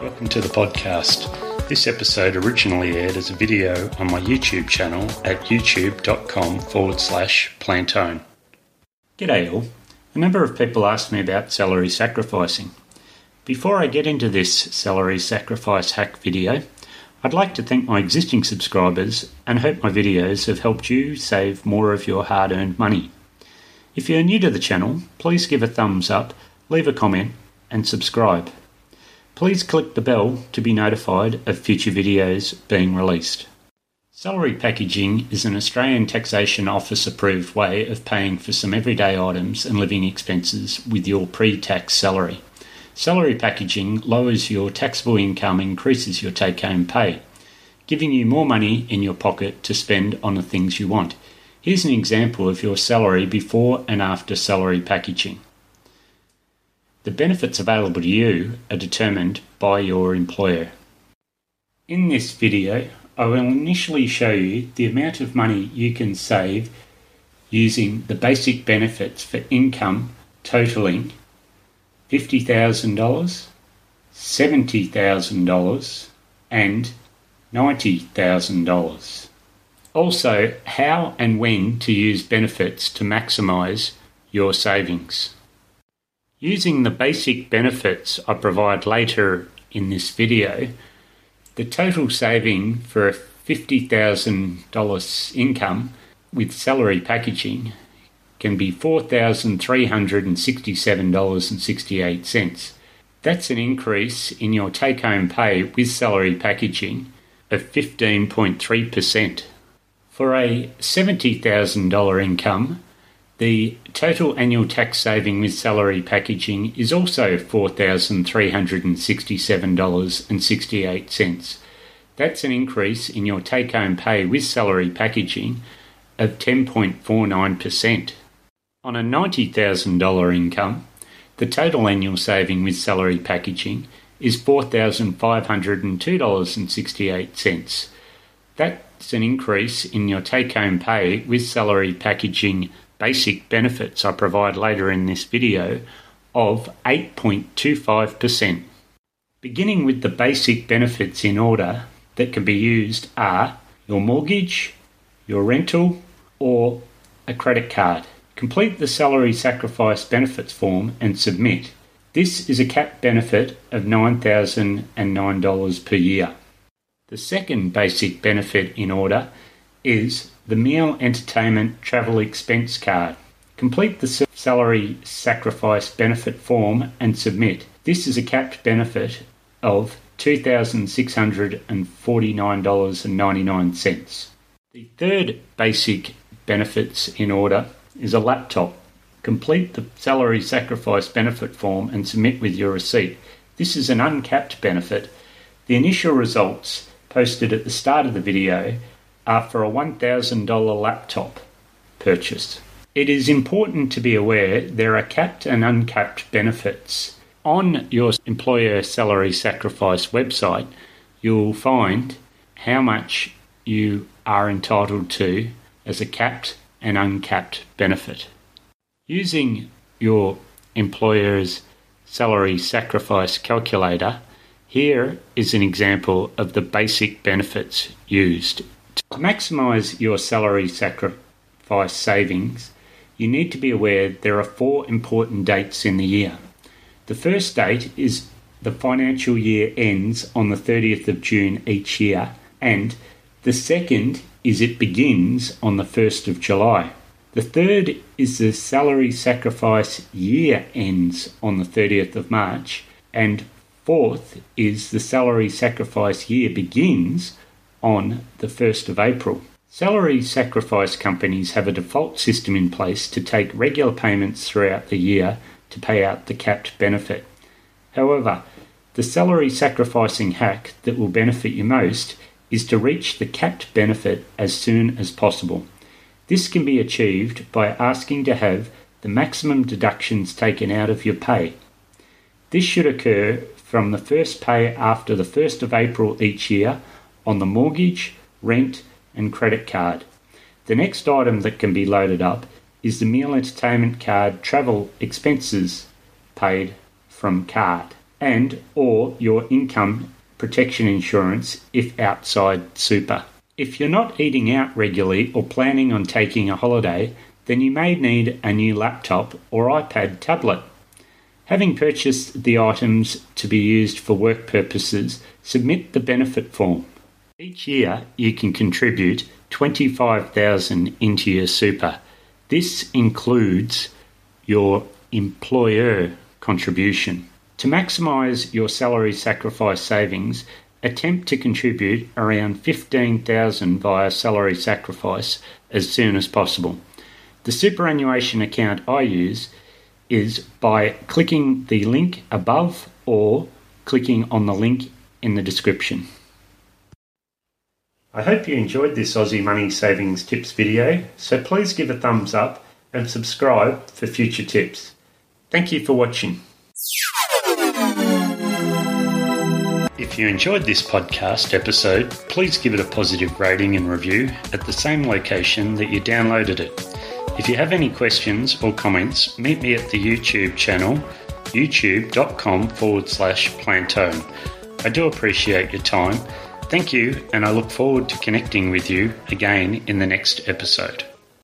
Welcome to the podcast. This episode originally aired as a video on my YouTube channel at youtube.com forward slash plantone. G'day all. A number of people asked me about salary sacrificing. Before I get into this salary sacrifice hack video, I'd like to thank my existing subscribers and hope my videos have helped you save more of your hard earned money. If you're new to the channel, please give a thumbs up, leave a comment, and subscribe. Please click the bell to be notified of future videos being released. Salary packaging is an Australian Taxation Office approved way of paying for some everyday items and living expenses with your pre tax salary. Salary packaging lowers your taxable income increases your take home pay, giving you more money in your pocket to spend on the things you want. Here's an example of your salary before and after salary packaging. The benefits available to you are determined by your employer. In this video, I will initially show you the amount of money you can save using the basic benefits for income totaling $50,000, $70,000, and $90,000. Also, how and when to use benefits to maximise your savings. Using the basic benefits I provide later in this video, the total saving for a $50,000 income with salary packaging can be $4,367.68. That's an increase in your take home pay with salary packaging of 15.3%. For a $70,000 income, the total annual tax saving with salary packaging is also $4,367.68. That's an increase in your take home pay with salary packaging of 10.49%. On a $90,000 income, the total annual saving with salary packaging is $4,502.68. An increase in your take home pay with salary packaging basic benefits I provide later in this video of 8.25%. Beginning with the basic benefits in order that can be used are your mortgage, your rental, or a credit card. Complete the salary sacrifice benefits form and submit. This is a cap benefit of $9,009 per year. The second basic benefit in order is the meal entertainment travel expense card. Complete the salary sacrifice benefit form and submit. This is a capped benefit of $2,649.99. The third basic benefits in order is a laptop. Complete the salary sacrifice benefit form and submit with your receipt. This is an uncapped benefit. The initial results posted at the start of the video are for a $1,000 laptop purchase. It is important to be aware there are capped and uncapped benefits. On your employer salary sacrifice website, you'll find how much you are entitled to as a capped and uncapped benefit. Using your employer's salary sacrifice calculator, here is an example of the basic benefits used. To maximise your salary sacrifice savings, you need to be aware there are four important dates in the year. The first date is the financial year ends on the 30th of June each year, and the second is it begins on the 1st of July. The third is the salary sacrifice year ends on the 30th of March. And fourth is the salary sacrifice year begins on the 1st of April. Salary sacrifice companies have a default system in place to take regular payments throughout the year to pay out the capped benefit. However, the salary sacrificing hack that will benefit you most is to reach the capped benefit as soon as possible. This can be achieved by asking to have the maximum deductions taken out of your pay. This should occur from the first pay after the 1st of April each year on the mortgage, rent, and credit card. The next item that can be loaded up is the meal entertainment card travel expenses paid from card and or your income protection insurance if outside super. If you're not eating out regularly or planning on taking a holiday, then you may need a new laptop or iPad tablet. Having purchased the items to be used for work purposes, submit the benefit form. Each year you can contribute 25,000 into your super. This includes your employer contribution. To maximise your salary sacrifice savings, attempt to contribute around 15,000 via salary sacrifice as soon as possible. The superannuation account I use is by clicking the link above or clicking on the link in the description. I hope you enjoyed this Aussie Money Savings Tips video, so please give a thumbs up and subscribe for future tips. Thank you for watching. If you enjoyed this podcast episode, please give it a positive rating and review at the same location that you downloaded it. If you have any questions or comments, meet me at the YouTube channel youtube.com forward slash plantone. I do appreciate your time Thank you, and I look forward to connecting with you again in the next episode.